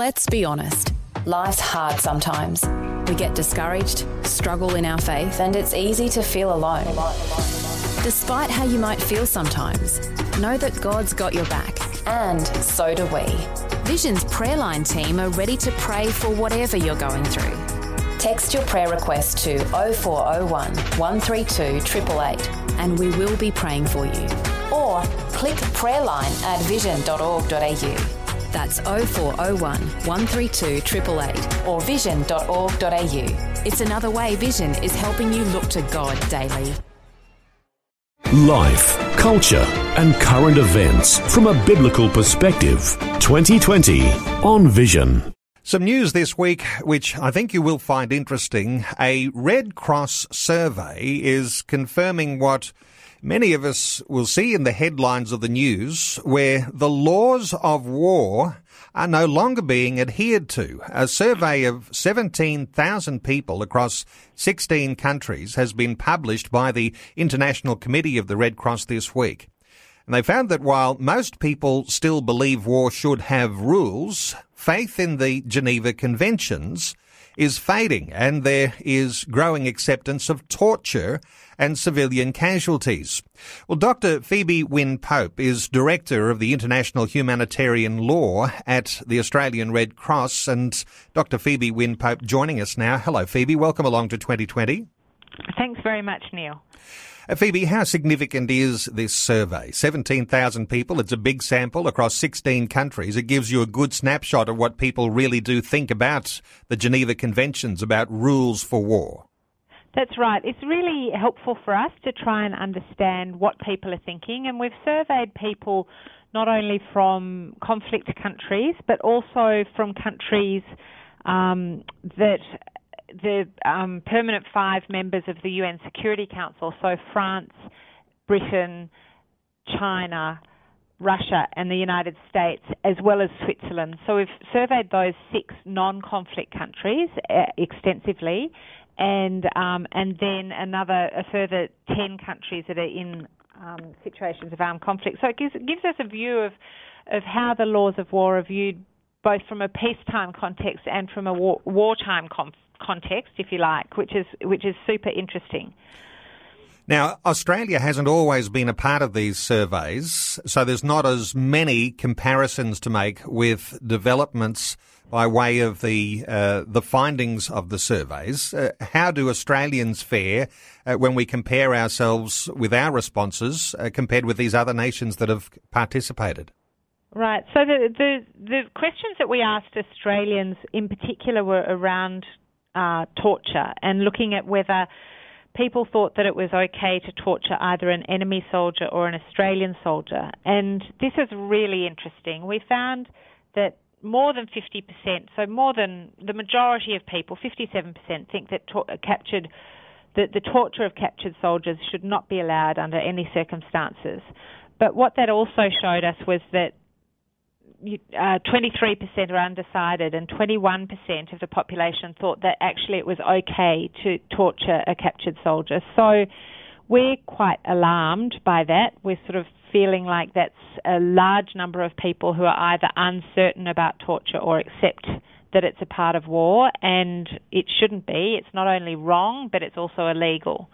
Let's be honest. Life's hard sometimes. We get discouraged, struggle in our faith, and it's easy to feel alone. Despite how you might feel sometimes, know that God's got your back. And so do we. Vision's prayer line team are ready to pray for whatever you're going through. Text your prayer request to 0401 132 888 and we will be praying for you. Or click prayerline at vision.org.au. That's 0401 132 888 or vision.org.au. It's another way Vision is helping you look to God daily. Life, culture, and current events from a biblical perspective. 2020 on Vision. Some news this week, which I think you will find interesting. A Red Cross survey is confirming what many of us will see in the headlines of the news, where the laws of war are no longer being adhered to. A survey of 17,000 people across 16 countries has been published by the International Committee of the Red Cross this week. And they found that while most people still believe war should have rules, faith in the Geneva Conventions is fading and there is growing acceptance of torture and civilian casualties. Well, Dr. Phoebe Wynn Pope is Director of the International Humanitarian Law at the Australian Red Cross. And Dr. Phoebe Wynn Pope joining us now. Hello, Phoebe. Welcome along to 2020. Thanks very much, Neil. Uh, Phoebe, how significant is this survey? 17,000 people. It's a big sample across 16 countries. It gives you a good snapshot of what people really do think about the Geneva Conventions, about rules for war. That's right. It's really helpful for us to try and understand what people are thinking, and we've surveyed people not only from conflict countries but also from countries um, that the um, permanent five members of the UN Security Council, so France, Britain, China, Russia, and the United States, as well as Switzerland. So we've surveyed those six non-conflict countries uh, extensively, and um, and then another a further ten countries that are in um, situations of armed conflict. So it gives, it gives us a view of of how the laws of war are viewed both from a peacetime context and from a war, wartime com- context, if you like, which is which is super interesting. Now, Australia hasn't always been a part of these surveys, so there's not as many comparisons to make with developments by way of the uh, the findings of the surveys. Uh, how do Australians fare uh, when we compare ourselves with our responses uh, compared with these other nations that have participated? Right. So the, the the questions that we asked Australians in particular were around uh, torture and looking at whether people thought that it was okay to torture either an enemy soldier or an Australian soldier. And this is really interesting. We found that more than 50%, so more than the majority of people, 57%, think that captured that the torture of captured soldiers should not be allowed under any circumstances. But what that also showed us was that uh, 23% are undecided, and 21% of the population thought that actually it was okay to torture a captured soldier. So we're quite alarmed by that. We're sort of feeling like that's a large number of people who are either uncertain about torture or accept that it's a part of war, and it shouldn't be. It's not only wrong, but it's also illegal.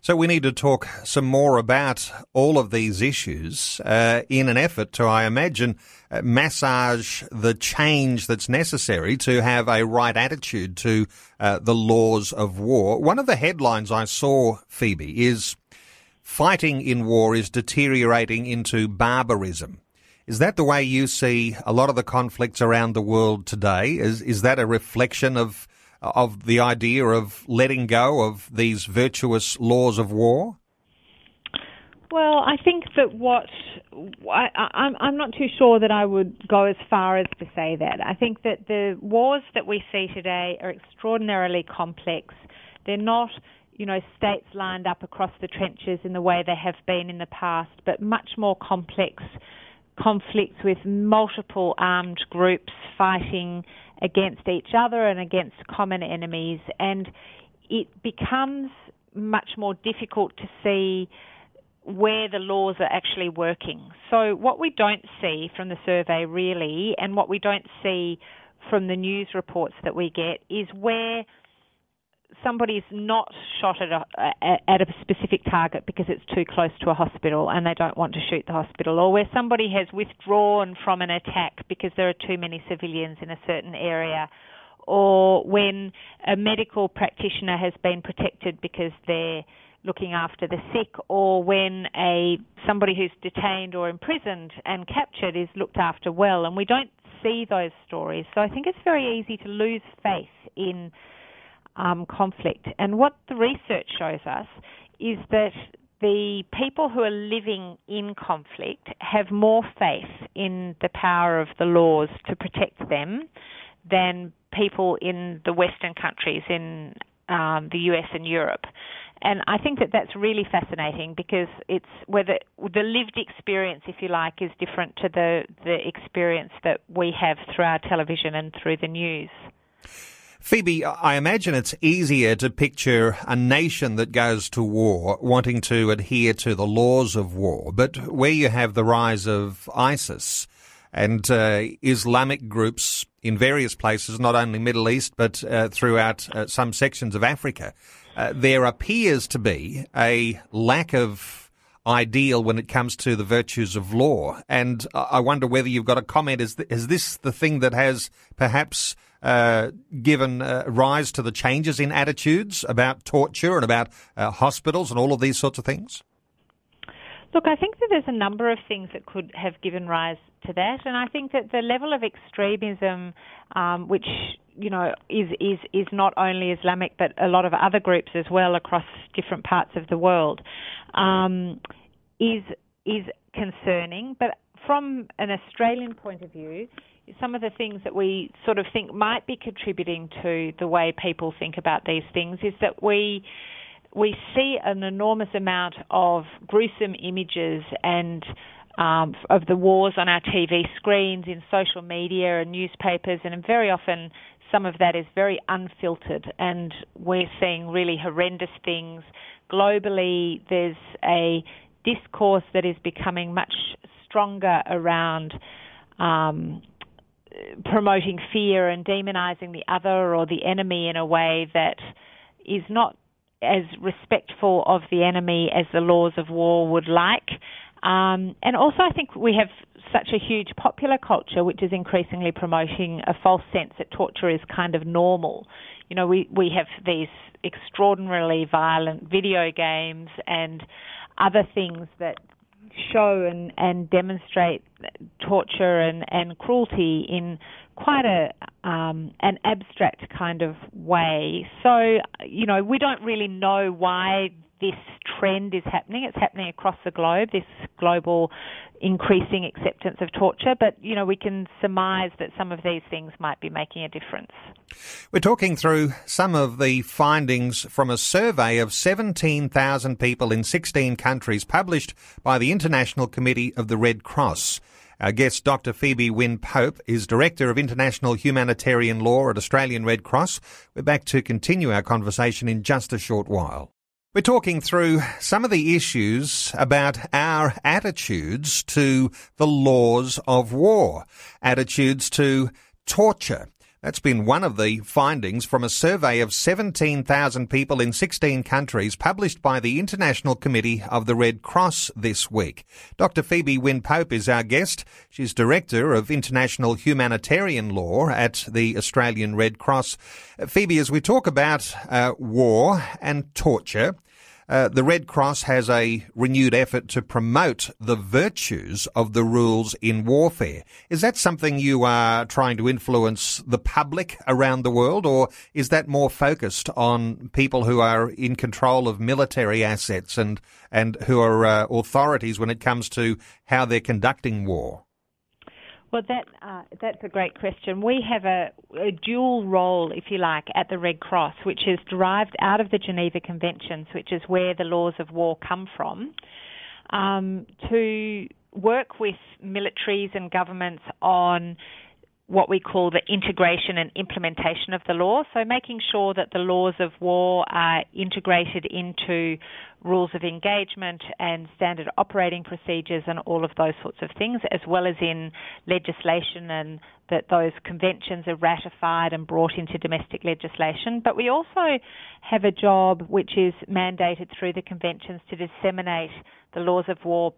So we need to talk some more about all of these issues uh, in an effort to, I imagine, uh, massage the change that's necessary to have a right attitude to uh, the laws of war. One of the headlines I saw, Phoebe, is fighting in war is deteriorating into barbarism. Is that the way you see a lot of the conflicts around the world today? Is is that a reflection of of the idea of letting go of these virtuous laws of war? Well, I think that what I, I'm not too sure that I would go as far as to say that. I think that the wars that we see today are extraordinarily complex. They're not, you know, states lined up across the trenches in the way they have been in the past, but much more complex conflicts with multiple armed groups fighting against each other and against common enemies, and it becomes much more difficult to see where the laws are actually working. So, what we don't see from the survey really, and what we don't see from the news reports that we get, is where somebody's not shot at a, at a specific target because it's too close to a hospital and they don't want to shoot the hospital, or where somebody has withdrawn from an attack because there are too many civilians in a certain area, or when a medical practitioner has been protected because they're looking after the sick, or when a somebody who's detained or imprisoned and captured is looked after well, and we don't see those stories. So I think it's very easy to lose faith in um, conflict. And what the research shows us is that the people who are living in conflict have more faith in the power of the laws to protect them than people in the Western countries, in um, the US and Europe. And I think that that's really fascinating because it's whether the lived experience, if you like, is different to the the experience that we have through our television and through the news. Phoebe, I imagine it's easier to picture a nation that goes to war wanting to adhere to the laws of war, but where you have the rise of ISIS and uh, Islamic groups in various places, not only Middle East, but uh, throughout uh, some sections of Africa, uh, there appears to be a lack of ideal when it comes to the virtues of law. And I wonder whether you've got a comment. Is, th- is this the thing that has perhaps uh, given uh, rise to the changes in attitudes about torture and about uh, hospitals and all of these sorts of things? Look, I think that there's a number of things that could have given rise to that, and I think that the level of extremism, um, which you know is is is not only Islamic but a lot of other groups as well across different parts of the world, um, is is concerning. But from an Australian point of view, some of the things that we sort of think might be contributing to the way people think about these things is that we we see an enormous amount of gruesome images and um, of the wars on our TV screens, in social media and newspapers, and very often some of that is very unfiltered, and we're seeing really horrendous things. Globally, there's a discourse that is becoming much stronger around um, promoting fear and demonizing the other or the enemy in a way that is not as respectful of the enemy as the laws of war would like. Um, and also, I think we have such a huge popular culture which is increasingly promoting a false sense that torture is kind of normal. You know, we, we have these extraordinarily violent video games and other things that show and, and demonstrate torture and, and cruelty in quite a um, an abstract kind of way. So you know we don't really know why this trend is happening. It's happening across the globe. This global increasing acceptance of torture, but you know we can surmise that some of these things might be making a difference. We're talking through some of the findings from a survey of 17,000 people in 16 countries published by the International Committee of the Red Cross. Our guest, Dr. Phoebe Wynn Pope, is Director of International Humanitarian Law at Australian Red Cross. We're back to continue our conversation in just a short while. We're talking through some of the issues about our attitudes to the laws of war, attitudes to torture, that's been one of the findings from a survey of 17,000 people in 16 countries published by the International Committee of the Red Cross this week. Dr. Phoebe Wynn Pope is our guest. She's Director of International Humanitarian Law at the Australian Red Cross. Phoebe, as we talk about uh, war and torture, uh, the Red Cross has a renewed effort to promote the virtues of the rules in warfare. Is that something you are trying to influence the public around the world, or is that more focused on people who are in control of military assets and and who are uh, authorities when it comes to how they're conducting war? Well, that uh, that's a great question. We have a, a, dual role, if you like, at the Red Cross, which is derived out of the Geneva Conventions, which is where the laws of war come from, um, to work with militaries and governments on what we call the integration and implementation of the law. So making sure that the laws of war are integrated into rules of engagement and standard operating procedures and all of those sorts of things, as well as in legislation and that those conventions are ratified and brought into domestic legislation. But we also have a job which is mandated through the conventions to disseminate the laws of war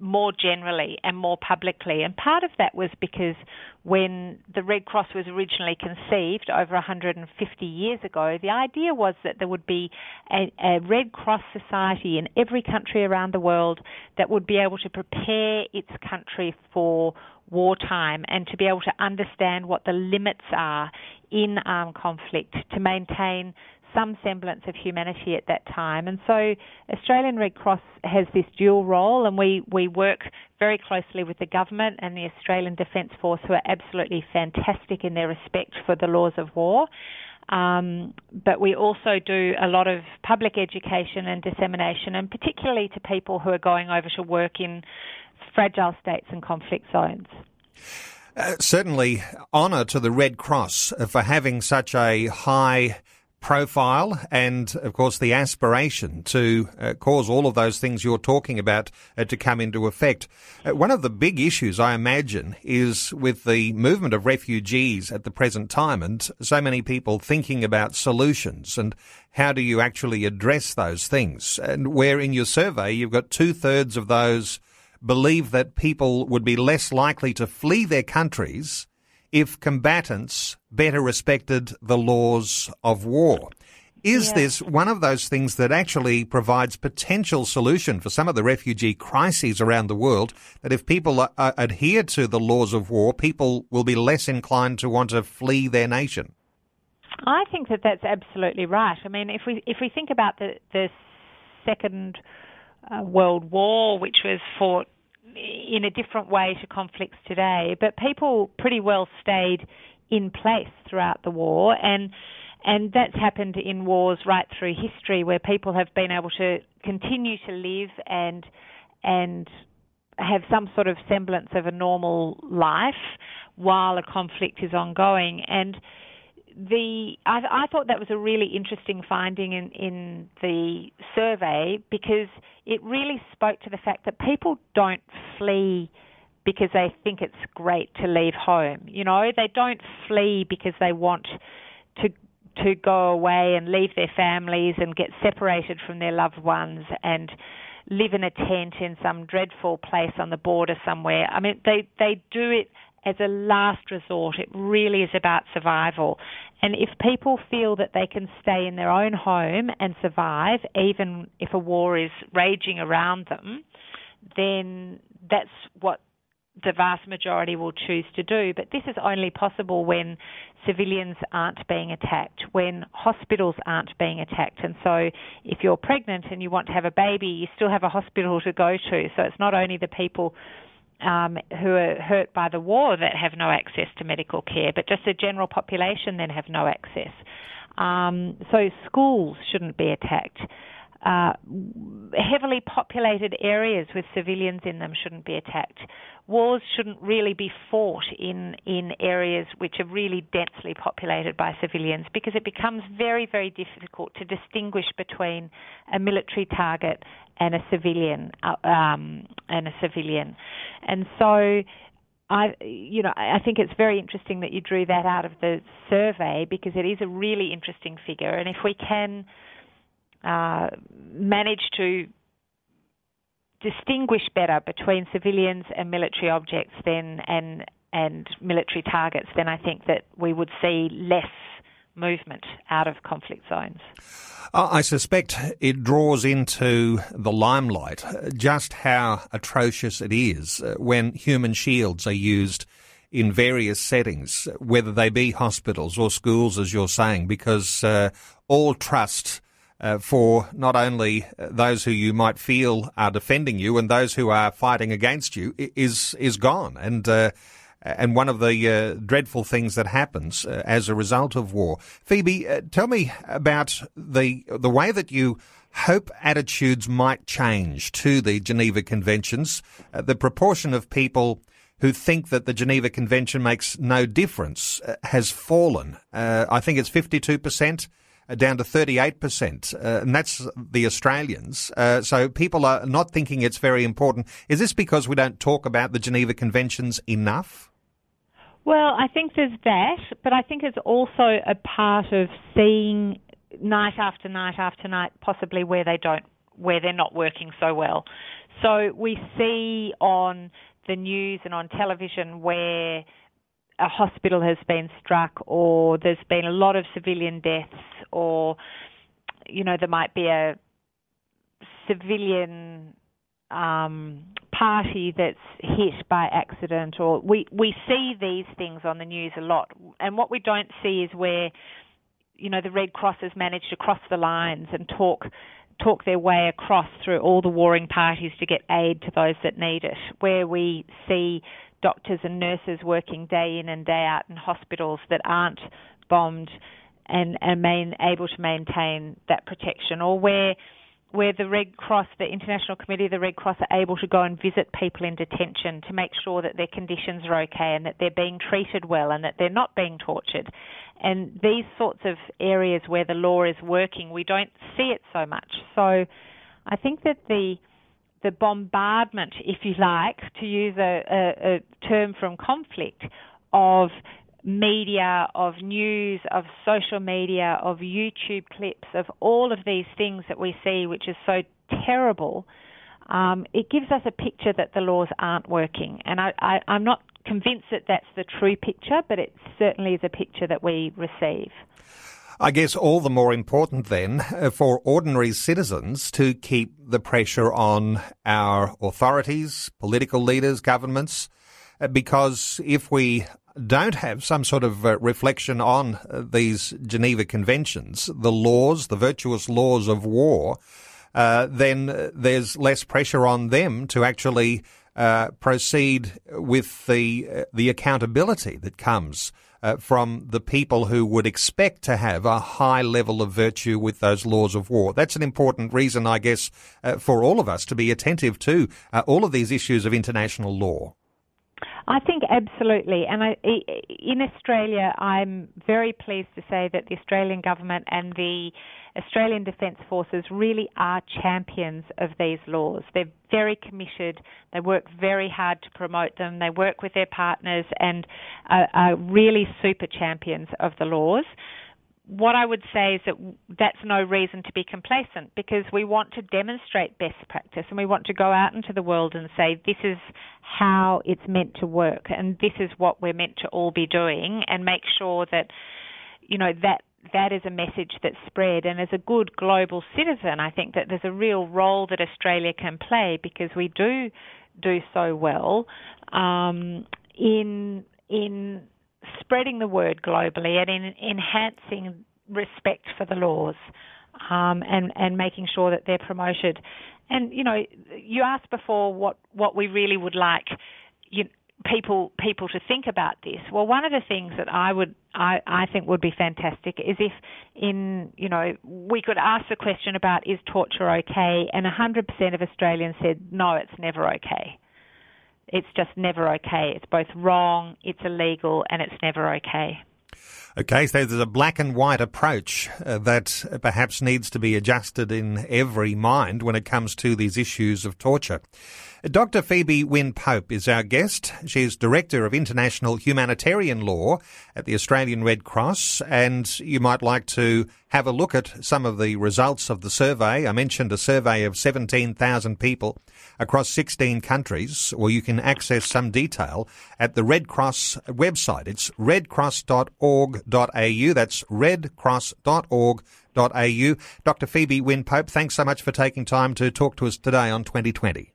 more generally and more publicly. And part of that was because when the Red Cross was originally conceived over 150 years ago, the idea was that there would be a, a, Red Cross society in every country around the world that would be able to prepare its country for wartime and to be able to understand what the limits are in armed conflict to maintain some semblance of humanity at that time. And so Australian Red Cross has this dual role, and we, we work very closely with the government and the Australian Defence Force, who are absolutely fantastic in their respect for the laws of war. Um, but we also do a lot of public education and dissemination, and particularly to people who are going over to work in fragile states and conflict zones. Uh, certainly, honour to the Red Cross for having such a high profile and, of course, the aspiration to uh, cause all of those things you're talking about uh, to come into effect. Uh, one of the big issues, I imagine, is with the movement of refugees at the present time and so many people thinking about solutions and how do you actually address those things. And where in your survey you've got two thirds of those believe that people would be less likely to flee their countries if combatants better respected the laws of war. Is yeah. this one of those things that actually provides potential solution for some of the refugee crises around the world? That if people uh, adhere to the laws of war, people will be less inclined to want to flee their nation. I think that that's absolutely right. I mean, if we if we think about the the Second uh, World War, which was fought in a different way to conflicts today, but people pretty well stayed in place throughout the war and and that's happened in wars right through history where people have been able to continue to live and and have some sort of semblance of a normal life while a conflict is ongoing. And the I, I, thought that was a really interesting finding in, in the survey because it really spoke to the fact that people don't flee because they think it's great to leave home. You know, they don't flee because they want to to go away and leave their families and get separated from their loved ones and live in a tent in some dreadful place on the border somewhere. I mean, they they do it as a last resort. It really is about survival. And if people feel that they can stay in their own home and survive, even if a war is raging around them, then that's what the vast majority will choose to do. But this is only possible when civilians aren't being attacked, when hospitals aren't being attacked. And so if you're pregnant and you want to have a baby, you still have a hospital to go to. So it's not only the people um, who are hurt by the war that have no access to medical care, but just the general population then have no access. Um, so schools shouldn't be attacked. Uh, heavily populated areas with civilians in them shouldn't be attacked. Wars shouldn't really be fought in, in areas which are really densely populated by civilians because it becomes very, very difficult to distinguish between a military target and a civilian, uh, um, and a civilian. And so I, you know, I think it's very interesting that you drew that out of the survey because it is a really interesting figure. And if we can uh, manage to distinguish better between civilians and military objects, then and and military targets, then I think that we would see less movement out of conflict zones. I suspect it draws into the limelight just how atrocious it is uh, when human shields are used in various settings, whether they be hospitals or schools, as you're saying, because uh, all trust uh, for not only those who you might feel are defending you and those who are fighting against you is is gone. And uh, and one of the uh, dreadful things that happens uh, as a result of war. Phoebe, uh, tell me about the the way that you hope attitudes might change to the Geneva Conventions. Uh, the proportion of people who think that the Geneva Convention makes no difference uh, has fallen. Uh, I think it's 52% uh, down to 38%, uh, and that's the Australians. Uh, so people are not thinking it's very important. Is this because we don't talk about the Geneva Conventions enough? Well, I think there's that, but I think it's also a part of seeing night after night after night, possibly where they don't, where they're not working so well. So we see on the news and on television where a hospital has been struck or there's been a lot of civilian deaths or you know there might be a civilian um, party that's hit by accident or we we see these things on the news a lot. And what we don't see is where you know the red cross has managed to cross the lines and talk talk their way across through all the warring parties to get aid to those that need it, where we see doctors and nurses working day in and day out in hospitals that aren't bombed and, and main, able to maintain that protection, or where where the Red Cross, the International Committee of the Red Cross, are able to go and visit people in detention to make sure that their conditions are okay and that they're being treated well and that they're not being tortured. And these sorts of areas where the law is working, we don't see it so much. So I think that the the bombardment, if you like, to use a, a, a term from conflict, of media, of news, of social media, of YouTube clips, of all of these things that we see, which is so terrible, um, it gives us a picture that the laws aren't working. And I, I'm not convinced that that's the true picture, but it certainly is a picture that we receive. I guess all the more important then uh, for ordinary citizens to keep the pressure on our authorities, political leaders, governments, uh, because if we don't have some sort of uh, reflection on these Geneva Conventions, the laws, the virtuous laws of war, uh, then there's less pressure on them to actually uh, proceed with the uh, the accountability that comes Uh, from the people who would expect to have a high level of virtue with those laws of war. That's an important reason, I guess, uh, for all of us to be attentive to uh, all of these issues of international law. I think absolutely. And I, in Australia, I'm very pleased to say that the Australian government and the Australian Defence Forces really are champions of these laws. They're very committed. They work very hard to promote them. They work with their partners and are, are really super champions of the laws what I would say is that that's no reason to be complacent because we want to demonstrate best practice and we want to go out into the world and say this is how it's meant to work and this is what we're meant to all be doing and make sure that you know that that is a message that's spread. And as a good global citizen I think that there's a real role that Australia can play because we do do so well um, in in spreading the word globally and in enhancing respect for the laws um, and and making sure that they're promoted. And you know, you asked before what what we really would like you, people people to think about this. Well, one of the things that I would I, I think would be fantastic is if in you know we could ask the question about is torture okay, and 100% of Australians said no, it's never okay. It's just never okay. It's both wrong, it's illegal, and it's never okay. Okay, so there's a black and white approach uh, that perhaps needs to be adjusted in every mind when it comes to these issues of torture. Dr. Phoebe Wynn Pope is our guest. She's Director of International Humanitarian Law at the Australian Red Cross, and you might like to have a look at some of the results of the survey. I mentioned a survey of 17,000 people across 16 countries, or you can access some detail at the Red Cross website. It's redcross.org.au. That's redcross.org.au. Dr. Phoebe Wynn Pope, thanks so much for taking time to talk to us today on 2020.